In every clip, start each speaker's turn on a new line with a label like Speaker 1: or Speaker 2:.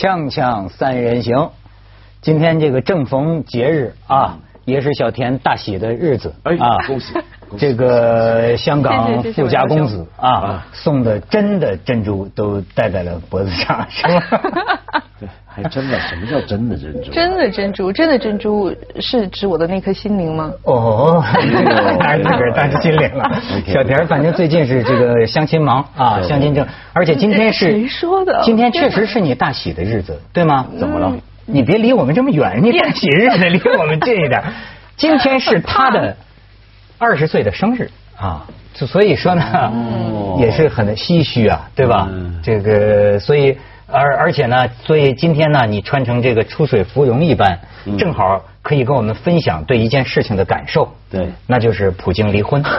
Speaker 1: 锵锵三人行，今天这个正逢节日啊，也是小田大喜的日子
Speaker 2: 哎
Speaker 1: 啊！
Speaker 2: 恭喜
Speaker 1: 这个香港富家公子啊
Speaker 2: 啊，
Speaker 1: 送的真的珍珠都戴在了脖子上，是吧？
Speaker 2: 对，还真的，什么叫真的珍珠？
Speaker 3: 真的珍珠，真的珍珠是指我的那颗心灵吗？
Speaker 1: 哦，那自个儿当心灵了。小田儿反正最近是这个相亲忙啊，相亲正，而且今天是
Speaker 3: 谁说的
Speaker 1: 今天确实是你大喜的日子，对吗？
Speaker 2: 怎么了？
Speaker 1: 你别离我们这么远，你大喜日子离我们近一点。今天是他的二十岁的生日啊，就所以说呢，也是很唏嘘啊，对吧？
Speaker 2: 嗯
Speaker 1: 这个所以而而且呢，所以今天呢，你穿成这个出水芙蓉一般，
Speaker 2: 嗯
Speaker 1: 正好可以跟我们分享对一件事情的感受。
Speaker 2: 对
Speaker 1: 那就是普京离婚。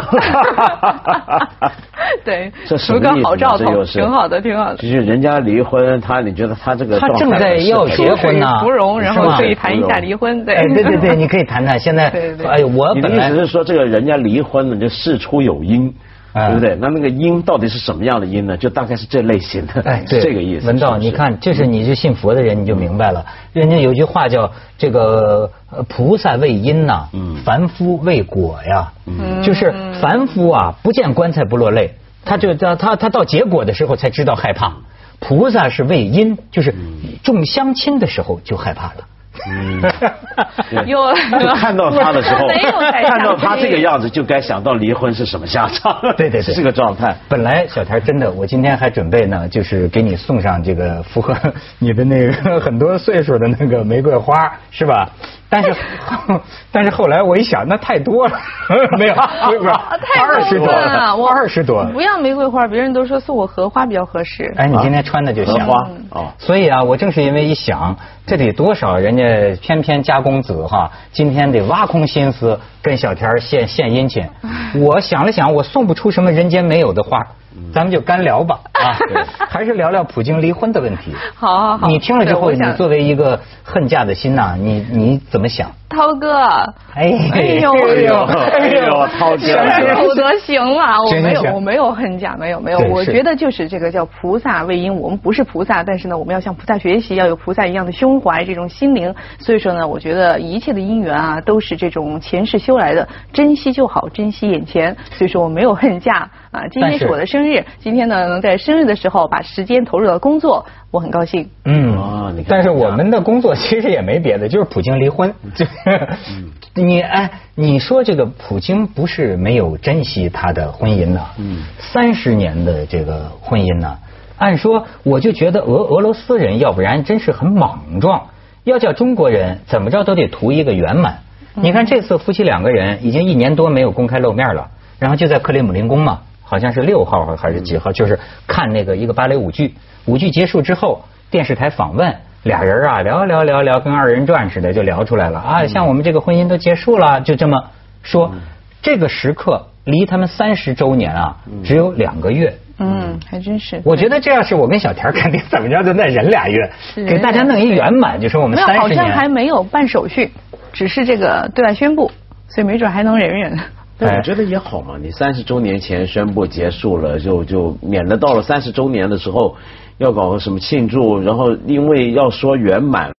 Speaker 3: 对，
Speaker 2: 这什
Speaker 3: 图个？好兆头，挺好的，挺好的。
Speaker 2: 就是人家离婚，他你觉得他这个
Speaker 1: 他正在要结婚呢
Speaker 3: 出水芙蓉，然后可以谈一下离婚，对
Speaker 1: 哎，对对对，你可以谈谈现在。
Speaker 3: 对对对
Speaker 1: 哎，我
Speaker 2: 你的
Speaker 1: 本来
Speaker 2: 意思是说，这个人家离婚了，就事出有因，
Speaker 1: 哎
Speaker 2: 对不对？那那个因到底是什么样的因呢？就大概是这类型的，
Speaker 1: 哎，
Speaker 2: 这个意思。
Speaker 1: 文道，你看，这是你是信佛的人，你就明白了。人家有句话叫这个呃菩萨为因呐，
Speaker 2: 嗯
Speaker 1: 凡夫为果呀。
Speaker 3: 嗯
Speaker 1: 就是凡夫啊，不见棺材不落泪，他就他他他到结果的时候才知道害怕。菩萨是为因，就是众相亲的时候就害怕了。
Speaker 2: 嗯 对
Speaker 3: 又
Speaker 2: 就看到他的时候 看到他这个样子，就该想到离婚是什么下场。
Speaker 1: 对对对，
Speaker 2: 是这个状态。
Speaker 1: 本来小田真的，我今天还准备呢，就是给你送上这个符合你的那个很多岁数的那个玫瑰花，是吧？但是 但是后来我一想，那太多了，没有，不是不是，
Speaker 3: 太
Speaker 1: 二十多
Speaker 3: 了，我
Speaker 1: 二十多。
Speaker 3: 不要玫瑰花，别人都说送我荷花比较合适。
Speaker 1: 哎，你今天穿的就行
Speaker 2: 荷花哦，
Speaker 1: 所以啊，我正是因为一想，这得多少人家翩翩家公子哈，今天得挖空心思跟小田献献殷勤。我想了想，我送不出什么人间没有的花，咱们就干聊吧啊，还是聊聊普京离婚的问题。
Speaker 3: 好好好，
Speaker 1: 你听了之后，你作为一个恨嫁的心呐，你你怎么想？
Speaker 3: 涛哥，
Speaker 1: 哎
Speaker 3: 哎呦
Speaker 1: 哎呦
Speaker 2: 哎呦涛哥
Speaker 3: 不得行了，我没有我没有恨嫁，没有没有我觉得就是这个叫菩萨为因，我们不是菩萨，但是呢，我们要向菩萨学习，要有菩萨一样的胸怀，这种心灵。所以说呢，我觉得一切的因缘啊，都是这种前世修来的，珍惜就好，珍惜眼前。所以说我没有恨嫁啊，今天是我的生日，今天呢能在生日的时候把时间投入到工作，我很高兴。
Speaker 1: 嗯但是我们的工作其实也没别的，就是普京离婚。就 是你哎，你说这个普京不是没有珍惜他的婚姻呢？
Speaker 2: 嗯
Speaker 1: 三十年的这个婚姻呢，按说我就觉得俄俄罗斯人要不然真是很莽撞，要叫中国人怎么着都得图一个圆满。你看这次夫妻两个人已经一年多没有公开露面了，然后就在克里姆林宫嘛，好像是六号还是几号，就是看那个一个芭蕾舞剧，舞剧结束之后，电视台访问。俩人啊，聊聊聊聊，跟二人转似的就聊出来了啊！像我们这个婚姻都结束了，就这么说。这个时刻离他们三十周年啊，只有两个月。
Speaker 3: 嗯，还真是。
Speaker 1: 我觉得这要是我跟小田，肯定怎么着都再忍俩月，给大家弄一圆满，就说我们
Speaker 3: 没有，
Speaker 1: 三十
Speaker 3: 好像还。没有办手续，只是这个对外宣布，所以没准还能忍忍。
Speaker 2: 我觉得也好嘛，你三十周年前宣布结束了，就就免得到了三十周年的时候要搞个什么庆祝，然后因为要说圆满，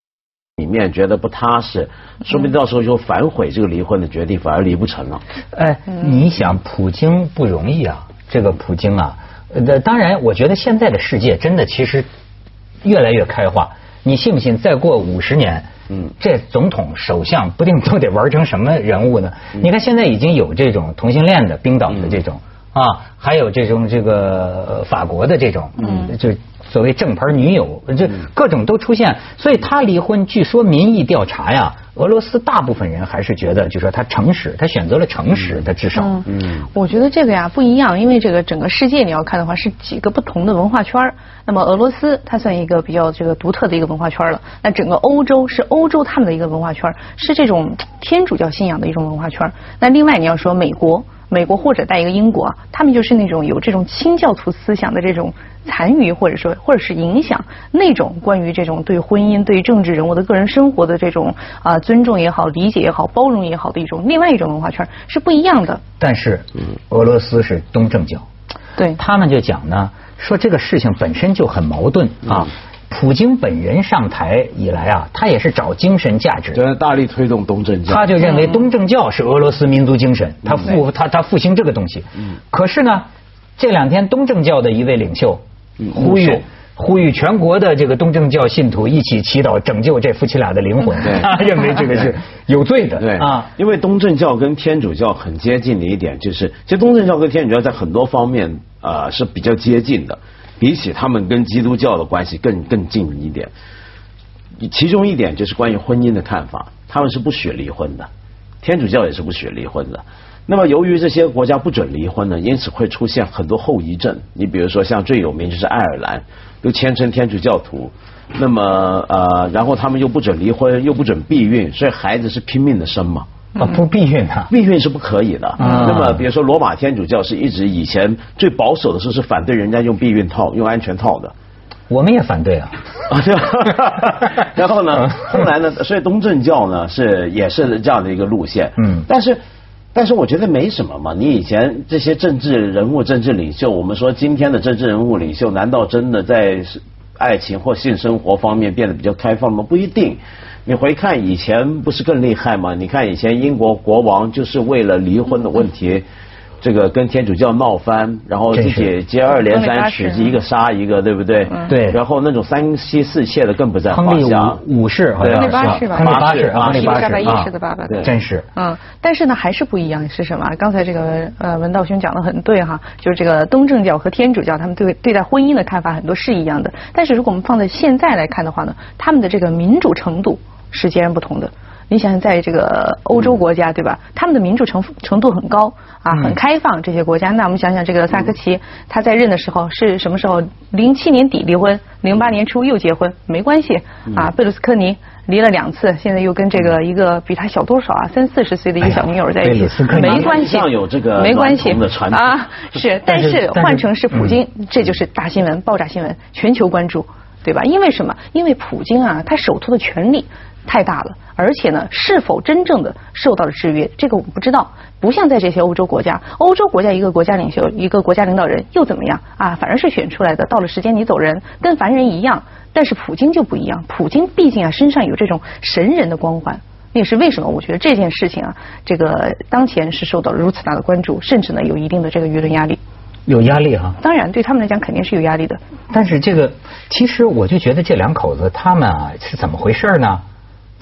Speaker 2: 里面觉得不踏实，说不定到时候就反悔这个离婚的决定，反而离不成了。
Speaker 1: 哎，你想普京不容易啊，这个普京啊，呃，当然，我觉得现在的世界真的其实越来越开化。你信不信？再过五十年，
Speaker 2: 嗯
Speaker 1: 这总统、首相不定都得玩成什么人物呢？
Speaker 2: 嗯
Speaker 1: 你看现在已经有这种同性恋的冰岛的这种、啊，还有这种这个呃法国的这种，嗯，就所谓正牌女友，这各种都出现。所以他离婚，据说民意调查呀，俄罗斯大部分人还是觉得，就说他诚实，他选择了诚实，他至少。
Speaker 2: 嗯。
Speaker 3: 我觉得这个呀不一样，因为这个整个世界你要看的话是几个不同的文化圈儿。那么俄罗斯它算一个比较这个独特的一个文化圈了。那整个欧洲是欧洲他们的一个文化圈是这种天主教信仰的一种文化圈那另外你要说美国，美国或者带一个英国啊，他们就是那种有这种清教徒思想的这种残余或者说或者是影响那种关于这种对婚姻、对政治人物的个人生活的这种啊、尊重也好、理解也好、包容也好的一种另外一种文化圈是不一样的。
Speaker 1: 但是，俄罗斯是东正教，
Speaker 3: 对，
Speaker 1: 他们就讲呢，说这个事情本身就很矛盾啊。普京本人上台以来啊，他也是找精神价值，
Speaker 2: 就是大力推动东正教，
Speaker 1: 他就认为东正教是俄罗斯民族精神，他复他他复兴这个东西。嗯可是呢，这两天东正教的一位领袖呼吁。呼吁全国的这个东正教信徒一起祈祷拯救这夫妻俩的灵魂。他认为这个是有罪的。
Speaker 2: 对啊，因为东正教跟天主教很接近的一点就是，其实东正教跟天主教在很多方面啊是比较接近的，比起他们跟基督教的关系更更近一点。其中一点就是关于婚姻的看法，他们是不许离婚的，天主教也是不许离婚的。那么由于这些国家不准离婚呢，因此会出现很多后遗症。你比如说像最有名就是爱尔兰。又虔诚天主教徒，那么呃，然后他们又不准离婚，又不准避孕，所以孩子是拼命的生嘛。
Speaker 1: 啊，不避孕啊？
Speaker 2: 避孕是不可以的。那么比如说罗马天主教是一直以前最保守的时候是反对人家用避孕套、用安全套的。
Speaker 1: 我们也反对啊。
Speaker 2: 然后呢，后来呢，所以东正教呢是也是这样的一个路线。嗯。但是。但是我觉得没什么嘛，你以前这些政治人物、政治领袖，我们说今天的政治人物领袖，难道真的在爱情或性生活方面变得比较开放吗？不一定。你回看以前不是更厉害吗？你看以前英国国王就是为了离婚的问题。这个跟天主教闹翻，然后自己接二连三娶一个杀一个，对不对？
Speaker 1: 对。
Speaker 2: 然后那种三妻四妾的更不在话
Speaker 1: 下。五世好像是
Speaker 3: 八世吧？
Speaker 1: 八世
Speaker 3: 啊，
Speaker 1: 八世
Speaker 3: 啊，的爸爸，
Speaker 1: 真是。
Speaker 3: 嗯，但是呢，还是不一样，是什么？刚才这个呃文道兄讲的很对哈，就是这个东正教和天主教他们对对待婚姻的看法很多是一样的，但是如果我们放在现在来看的话呢，他们的这个民主程度是截然不同的。你想想，在这个欧洲国家，对吧？他们的民主程程度很高啊，很开放。这些国家，那我们想想，这个萨科齐他在任的时候是什么时候？零七年底离婚，零八年初又结婚，没关系啊。贝鲁斯科尼离了两次，现在又跟这个一个比他小多少啊，三四十岁的一个小女友在一起，没关系，
Speaker 2: 有这个
Speaker 3: 没关系
Speaker 2: 啊。
Speaker 3: 是，但是换成是普京，这就是大新闻，爆炸新闻，全球关注，对吧？因为什么？因为普京啊，他手头的权力。太大了，而且呢，是否真正的受到了制约，这个我们不知道。不像在这些欧洲国家，欧洲国家一个国家领袖，一个国家领导人又怎么样啊？反而是选出来的，到了时间你走人，跟凡人一样。但是普京就不一样，普京毕竟啊身上有这种神人的光环，也是为什么？我觉得这件事情啊，这个当前是受到了如此大的关注，甚至呢有一定的这个舆论压力。
Speaker 1: 有压力哈？
Speaker 3: 当然，对他们来讲肯定是有压力的。
Speaker 1: 但是这个，其实我就觉得这两口子他们啊是怎么回事呢？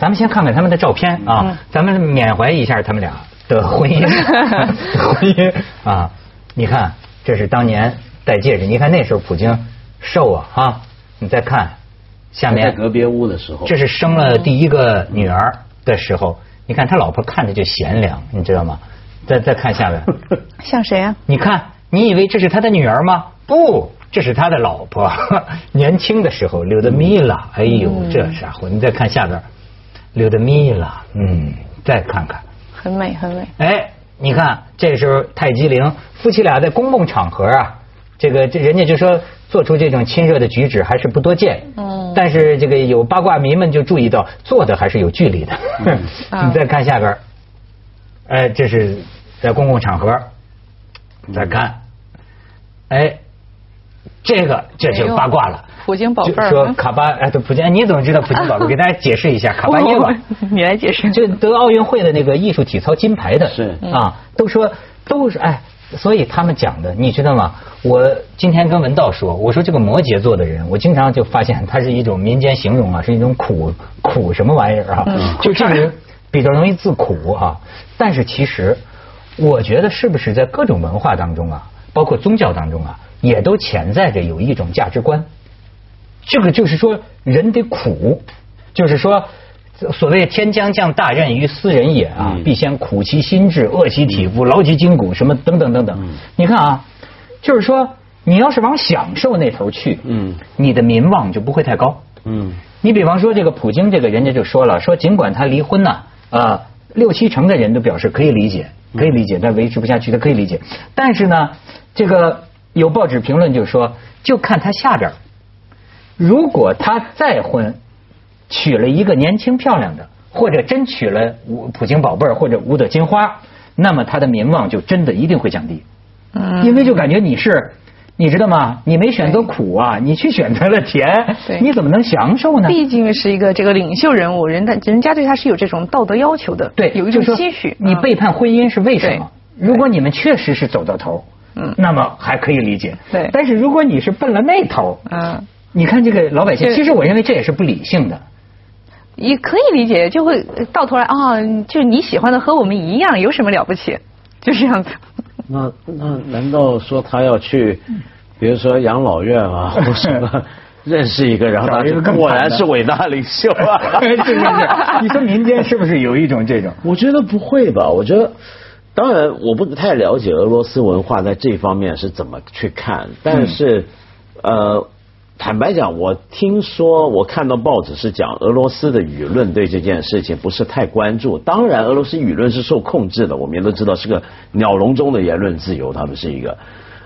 Speaker 1: 咱们先看看他们的照片啊，咱们缅怀一下他们俩的婚姻，婚姻啊，你看这是当年戴戒指，你看那时候普京瘦啊啊，你再看下面
Speaker 2: 在隔别屋的时候，
Speaker 1: 这是生了第一个女儿的时候，你看他老婆看着就贤良，你知道吗？再再看下面，
Speaker 3: 像谁啊？
Speaker 1: 你看，你以为这是他的女儿吗？不，这是他的老婆，年轻的时候留的蜜了，哎呦，这家伙，你再看下边。留的蜜了，嗯，再看看，
Speaker 3: 很美很美。
Speaker 1: 哎，你看，这时候泰姬陵夫妻俩在公共场合啊，这个这人家就说做出这种亲热的举止还是不多见。嗯。但是这个有八卦迷们就注意到，做的还是有距离的。你再看下边，哎，这是在公共场合，再看，哎，这个这就八卦了。
Speaker 3: 普京宝贝儿，
Speaker 1: 说卡巴哎，对普京，你怎么知道普京宝贝儿？给大家解释一下，卡巴耶娃，
Speaker 3: 你来解释。
Speaker 1: 就得奥运会的那个艺术体操金牌的，
Speaker 2: 是
Speaker 1: 啊，都说都是哎，所以他们讲的，你知道吗？我今天跟文道说，我说这个摩羯座的人，我经常就发现他是一种民间形容啊，是一种苦苦什么玩意儿啊，就这个人比较容易自苦啊。但是其实，我觉得是不是在各种文化当中啊，包括宗教当中啊，也都潜在着有一种价值观。这个就是说，人得苦，就是说，所谓“天将降大任于斯人也”啊，必先苦其心志，饿其体肤，劳其筋骨，什么等等等等。你看啊，就是说，你要是往享受那头去，嗯，你的民望就不会太高。嗯，你比方说这个普京，这个人家就说了，说尽管他离婚呢，啊，六七成的人都表示可以理解，可以理解，但维持不下去，他可以理解。但是呢，这个有报纸评论就说，就看他下边。如果他再婚，娶了一个年轻漂亮的，或者真娶了五普京宝贝儿或者五朵金花，那么他的名望就真的一定会降低。嗯，因为就感觉你是你知道吗？你没选择苦啊，你去选择了甜，你怎么能享受呢？
Speaker 3: 毕竟是一个这个领袖人物，人的人家对他是有这种道德要求的，
Speaker 1: 对，
Speaker 3: 有一种期许。
Speaker 1: 你背叛婚姻是为什么？如果你们确实是走到头，嗯，那么还可以理解。
Speaker 3: 对，
Speaker 1: 但是如果你是奔了那头，嗯，你看这个老百姓，其实我认为这也是不理性的。
Speaker 3: 也可以理解，就会到头来啊，就你喜欢的和我们一样，有什么了不起？就这样子。
Speaker 2: 那那难道说他要去，比如说养老院啊，或什么，认识一个，然后他就果然是伟大领袖啊？
Speaker 1: 是是是，你说民间是不是有一种这种？
Speaker 2: 我觉得不会吧？我觉得，当然我不太了解俄罗斯文化在这方面是怎么去看，但是呃。坦白讲，我听说我看到报纸是讲俄罗斯的舆论对这件事情不是太关注。当然，俄罗斯舆论是受控制的，我们也都知道是个鸟笼中的言论自由，他们是一个。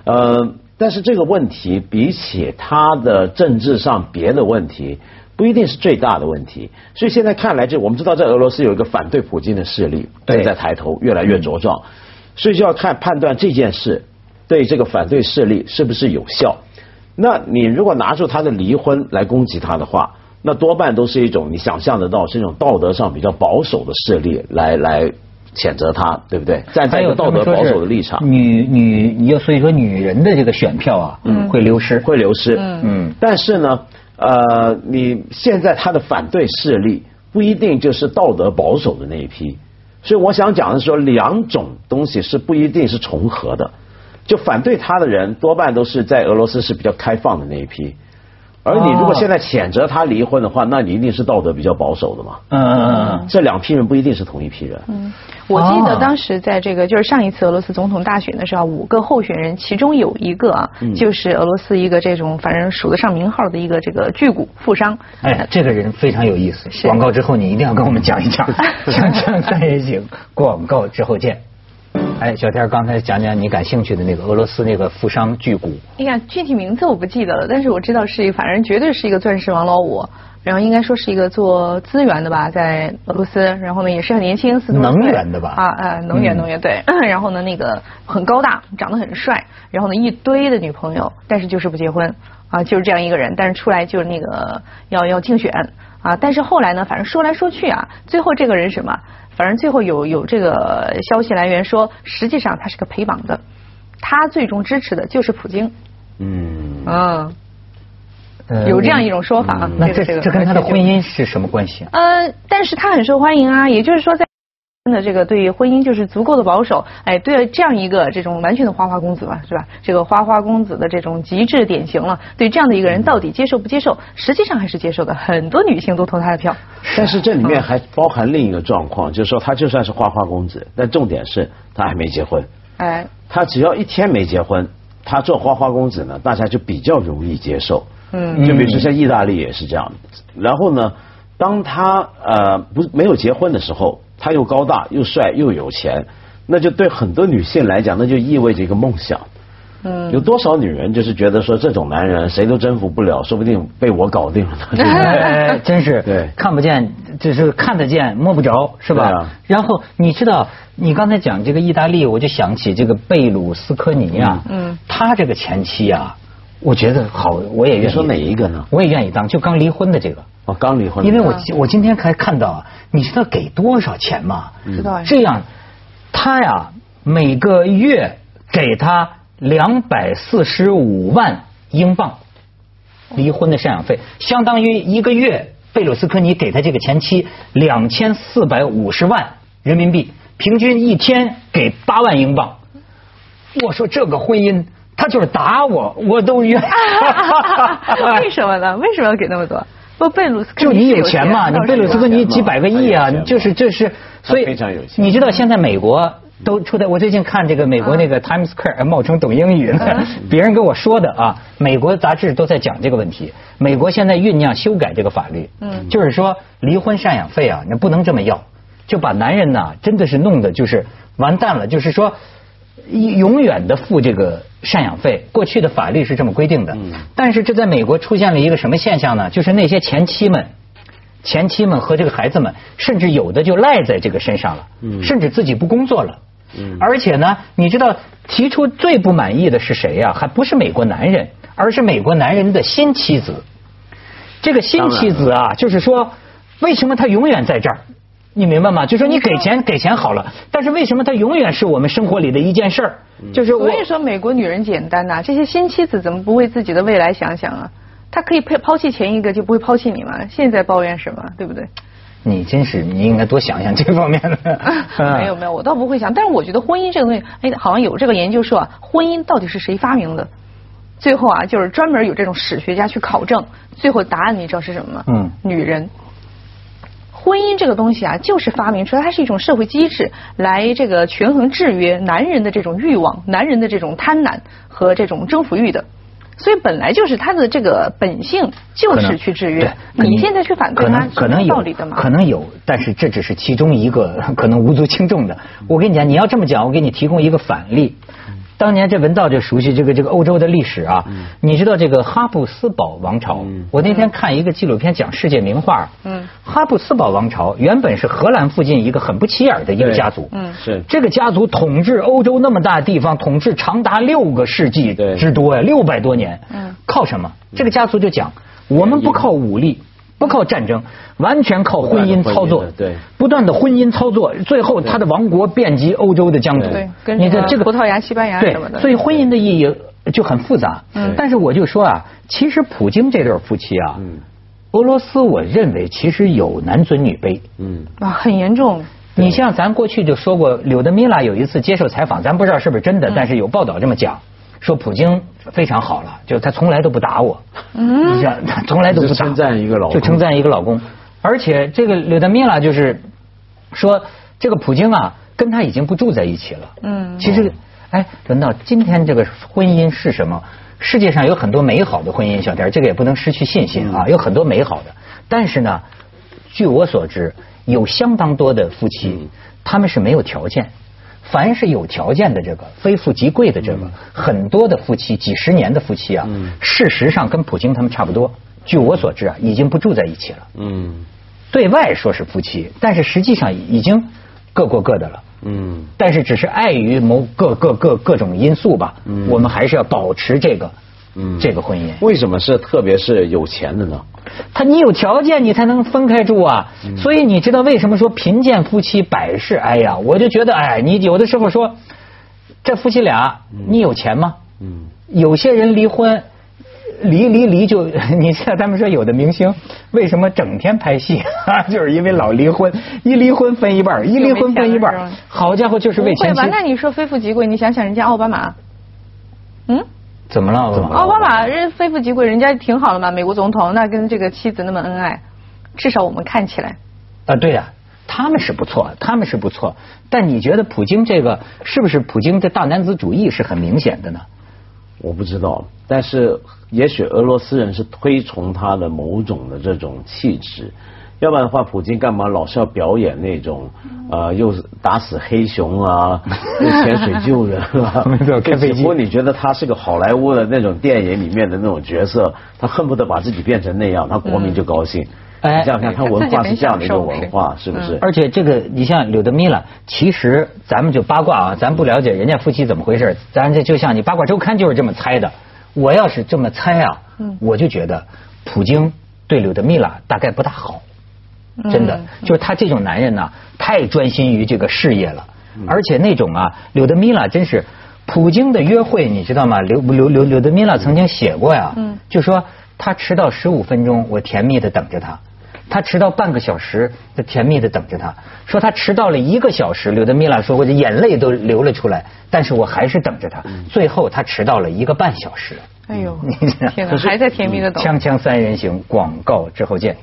Speaker 2: 呃，但是这个问题比起他的政治上别的问题，不一定是最大的问题。所以现在看来，就我们知道在俄罗斯有一个反对普京的势力正在抬头，越来越茁壮。所以就要看判断这件事对这个反对势力是不是有效。那你如果拿出他的离婚来攻击他的话，那多半都是一种你想象得到是一种道德上比较保守的势力来来谴责他，对不对？站在一个道德保守的立场，
Speaker 1: 女女你要所以说女人的这个选票啊，嗯，会流失，
Speaker 2: 会流失，嗯，但是呢，呃，你现在他的反对势力不一定就是道德保守的那一批，所以我想讲的是说，两种东西是不一定是重合的。就反对他的人多半都是在俄罗斯是比较开放的那一批，而你如果现在谴责他离婚的话，那你一定是道德比较保守的嘛。嗯嗯嗯，这两批人不一定是同一批人。嗯，
Speaker 3: 我记得当时在这个就是上一次俄罗斯总统大选的时候，五个候选人其中有一个啊，就是俄罗斯一个这种反正数得上名号的一个这个巨股富商。
Speaker 1: 哎，这个人非常有意思。广告之后你一定要跟我们讲一讲。锵锵三人行，广告之后见。哎，小天，刚才讲讲你感兴趣的那个俄罗斯那个富商巨贾。
Speaker 3: 哎呀，具体名字我不记得了，但是我知道是一，反正绝对是一个钻石王老五。然后应该说是一个做资源的吧，在俄罗斯。然后呢，也是很年轻，四
Speaker 1: 能源的吧？
Speaker 3: 啊啊，能源能源对。然后呢，那个很高大，长得很帅。然后呢，一堆的女朋友，但是就是不结婚啊，就是这样一个人。但是出来就是那个要要竞选啊，但是后来呢，反正说来说去啊，最后这个人什么？反正最后有有这个消息来源说，实际上他是个陪绑的，他最终支持的就是普京。嗯。嗯。有这样一种说法。
Speaker 1: 那这这跟他的婚姻是什么关系？
Speaker 3: 呃，但是他很受欢迎啊，也就是说在。的这个对于婚姻就是足够的保守，哎，对这样一个这种完全的花花公子吧，是吧？这个花花公子的这种极致典型了。对这样的一个人，到底接受不接受？实际上还是接受的，很多女性都投他的票。
Speaker 2: 但是这里面还包含另一个状况，就是说他就算是花花公子，但重点是他还没结婚。哎，他只要一天没结婚，他做花花公子呢，大家就比较容易接受。嗯，就比如说像意大利也是这样。然后呢，当他呃不没有结婚的时候。他又高大又帅又有钱，那就对很多女性来讲，那就意味着一个梦想。嗯，有多少女人就是觉得说这种男人谁都征服不了，说不定被我搞定了。
Speaker 1: 哎，真是对，看不见就是看得见摸不着，是吧？然后你知道，你刚才讲这个意大利，我就想起这个贝鲁斯科尼啊，嗯，他这个前妻啊，我觉得好，我也愿意。
Speaker 2: 说哪一个呢？
Speaker 1: 我也愿意当，就刚离婚的这个。
Speaker 2: 哦，刚离婚。
Speaker 1: 因为我我今天还看到。你知道给多少钱吗？
Speaker 3: 知道。
Speaker 1: 这样，他呀每个月给他两百四十五万英镑离婚的赡养费，相当于一个月贝鲁斯科尼给他这个前妻两千四百五十万人民币，平均一天给八万英镑。我说这个婚姻，他就是打我，我都愿。
Speaker 3: 为什么呢？为什么要给那么多？不，贝鲁斯
Speaker 1: 就你有钱嘛？你贝鲁斯科尼几百个亿啊，就是这是，
Speaker 2: 所以非常有钱。
Speaker 1: 你知道现在美国都出在我最近看这个美国那个 Times Square 冒充懂英语呢，别人跟我说的啊，美国杂志都在讲这个问题。美国现在酝酿修改这个法律，嗯，就是说离婚赡养费啊，你不能这么要，就把男人呢真的是弄的就是完蛋了，就是说。永远的付这个赡养费，过去的法律是这么规定的。但是这在美国出现了一个什么现象呢？就是那些前妻们、前妻们和这个孩子们，甚至有的就赖在这个身上了，甚至自己不工作了，嗯，而且呢，你知道提出最不满意的是谁呀？还不是美国男人，而是美国男人的新妻子。这个新妻子啊，就是说，为什么他永远在这儿？你明白吗？就说你给钱给钱好了，但是为什么它永远是我们生活里的一件事儿？就是
Speaker 3: 所以说美国女人简单呐，这些新妻子怎么不为自己的未来想想啊？她可以抛抛弃前一个，就不会抛弃你吗？现在抱怨什么？对不对？
Speaker 1: 你真是，你应该多想想这方面的。
Speaker 3: 没有没有，我倒不会想。但是我觉得婚姻这个东西，哎，好像有这个研究说啊，婚姻到底是谁发明的？最后啊，就是专门有这种史学家去考证，最后答案你知道是什么吗？嗯，女人。婚姻这个东西啊，就是发明出来，它是一种社会机制，来这个权衡制约男人的这种欲望、男人的这种贪婪和这种征服欲的。所以本来就是他的这个本性，就是去制约。你现在去反对他，
Speaker 1: 可能有
Speaker 3: 道理的吗？
Speaker 1: 可能有，但是这只是其中一个，可能无足轻重的。我跟你讲，你要这么讲，我给你提供一个反例。当年这文道就熟悉这个这个欧洲的历史啊，你知道这个哈布斯堡王朝？我那天看一个纪录片讲世界名画，哈布斯堡王朝原本是荷兰附近一个很不起眼的一个家族，
Speaker 2: 是。
Speaker 1: 这个家族统治欧洲那么大地方，统治长达六个世纪之多呀，六百多年，靠什么？这个家族就讲，我们不靠武力。不靠战争，完全靠婚姻操作，
Speaker 2: 对，
Speaker 1: 不断的婚姻操作，最后他的王国遍及欧洲的疆土。
Speaker 3: 对，你的这个葡萄牙、西班牙什么的。
Speaker 1: 所以婚姻的意义就很复杂。嗯。但是我就说啊，其实普京这对夫妻啊，嗯俄罗斯我认为其实有男尊女卑。
Speaker 3: 嗯。啊，很严重。
Speaker 1: 你像咱过去就说过，柳德米拉有一次接受采访，咱不知道是不是真的，但是有报道这么讲。说普京非常好了，就他从来都不打我，你想他从来都不打，
Speaker 2: 称赞一个老公，
Speaker 1: 就称赞一个老公，而且这个柳德米拉就是说这个普京啊跟他已经不住在一起了。嗯，其实哎，轮到今天这个婚姻是什么？世界上有很多美好的婚姻，小田这个也不能失去信心啊，有很多美好的，但是呢，据我所知，有相当多的夫妻他们是没有条件。凡是有条件的这个非富即贵的这个，很多的夫妻几十年的夫妻啊，事实上跟普京他们差不多。据我所知啊，已经不住在一起了。嗯，对外说是夫妻，但是实际上已经各过各的了。嗯，但是只是碍于某各各各各种因素吧，嗯我们还是要保持这个。嗯，这个婚姻
Speaker 2: 为什么是特别是有钱的呢？
Speaker 1: 他你有条件，你才能分开住啊。所以你知道为什么说贫贱夫妻百事哀呀？我就觉得，哎，你有的时候说这夫妻俩，你有钱吗？嗯，有些人离婚，离离离就，你像他们说有的明星为什么整天拍戏啊？就是因为老离婚，一离婚分一半，一离婚分一半。好家伙，就是为钱吧。
Speaker 3: 那你说非富即贵，你想想人家奥巴马，
Speaker 1: 嗯。怎么了？
Speaker 3: 奥巴马人非富即贵，人家挺好的嘛，美国总统那跟这个妻子那么恩爱，至少我们看起来。
Speaker 1: 啊，对呀，他们是不错，他们是不错。但你觉得普京这个是不是普京的大男子主义是很明显的呢？
Speaker 2: 我不知道，但是也许俄罗斯人是推崇他的某种的这种气质。要不然的话，普京干嘛老是要表演那种呃，又打死黑熊啊，又潜水救人啊？
Speaker 1: 没错开飞机。
Speaker 2: 不过你觉得他是个好莱坞的那种电影里面的那种角色，他恨不得把自己变成那样，他国民就高兴。哎，你想想看，他文化是这样的一个文化，是不是？
Speaker 1: 而且这个，你像柳德米拉，其实咱们就八卦啊，咱不了解人家夫妻怎么回事，咱这就像你八卦周刊就是这么猜的。我要是这么猜啊，我就觉得普京对柳德米拉大概不大好。真的，就是他这种男人呢，太专心于这个事业了，而且那种啊，柳德米拉真是普京的约会，你知道吗？柳柳柳柳德米拉曾经写过呀，就说他迟到十五分钟，我甜蜜的等着他；他迟到半个小时，就甜蜜的等着他。说他迟到了一个小时，柳德米拉说过，眼泪都流了出来，但是我还是等着他。最后他迟到了一个半小时。
Speaker 3: 哎呦，天哪，还在甜蜜的等。
Speaker 1: 锵锵三人行，广告之后见。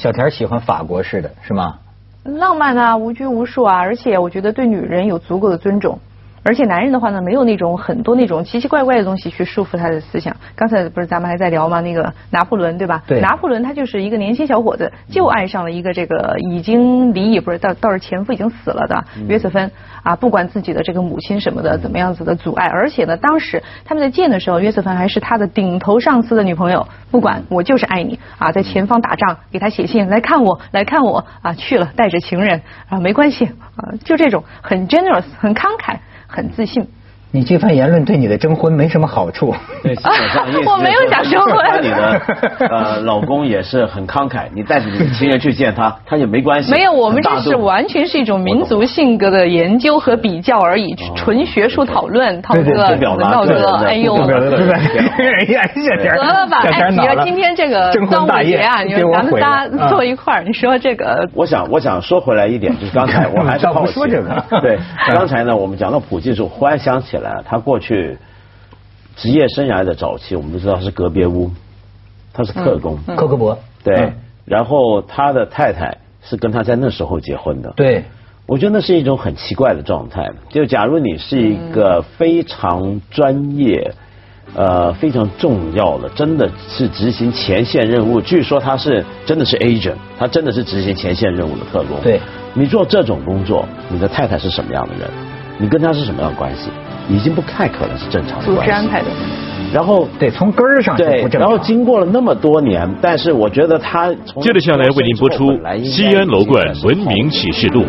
Speaker 1: 小田喜欢法国式的是吗？
Speaker 3: 浪漫啊，无拘无束啊，而且我觉得对女人有足够的尊重。而且男人的话呢，没有那种很多那种奇奇怪怪的东西去束缚他的思想。刚才不是咱们还在聊吗？那个拿破仑对吧？
Speaker 1: 对
Speaker 3: 拿破仑他就是一个年轻小伙子，就爱上了一个这个已经离异不是到到是前夫已经死了的约瑟芬啊，不管自己的这个母亲什么的怎么样子的阻碍，而且呢，当时他们在见的时候，约瑟芬还是他的顶头上司的女朋友，不管我就是爱你啊，在前方打仗，给他写信来看我，来看我啊，去了带着情人啊，没关系啊，就这种很 generous，很慷慨。很自信。
Speaker 1: 你这番言论对你的征婚没什么好处。
Speaker 2: 对，基本上意思
Speaker 3: 我没有想征婚
Speaker 2: 你的呃老公也是很慷慨，你带着你的情人去见他，他也没关系。
Speaker 3: 没有，我们这是完全是一种民族性格的研究和比较而已，纯学术讨论。涛哥、哎呦，得了吧，哎，你说今天这个端午
Speaker 1: 婚大业
Speaker 3: 节啊，你说咱们仨。坐一块儿，你说这个
Speaker 2: 我想，我想说回来一点，就是刚才我还是 好奇
Speaker 1: 说这个
Speaker 2: 对，刚才呢，我们讲到普京的时候，忽然想起来，他过去职业生涯的早期，我们都知道他是隔别屋，他是特工，
Speaker 1: 柯克伯。
Speaker 2: 对
Speaker 1: 嗯，
Speaker 2: 然后他的太太是跟他在那时候结婚的，
Speaker 1: 对，
Speaker 2: 我觉得那是一种很奇怪的状态。就假如你是一个非常专业、呃非常重要的，真的是执行前线任务，据说他是真的是 agent，他真的是执行前线任务的特工。
Speaker 1: 对，
Speaker 2: 你做这种工作，你的太太是什么样的人？你跟他是什么样的关系？已经不太可能是正常的
Speaker 3: 组
Speaker 2: 关系。
Speaker 3: 织安排的。
Speaker 2: 然后
Speaker 1: 得，从根儿上
Speaker 2: 对。然后经过了那么多年，但是我觉得他
Speaker 4: 接着下来为您播出西安楼冠文明启示录。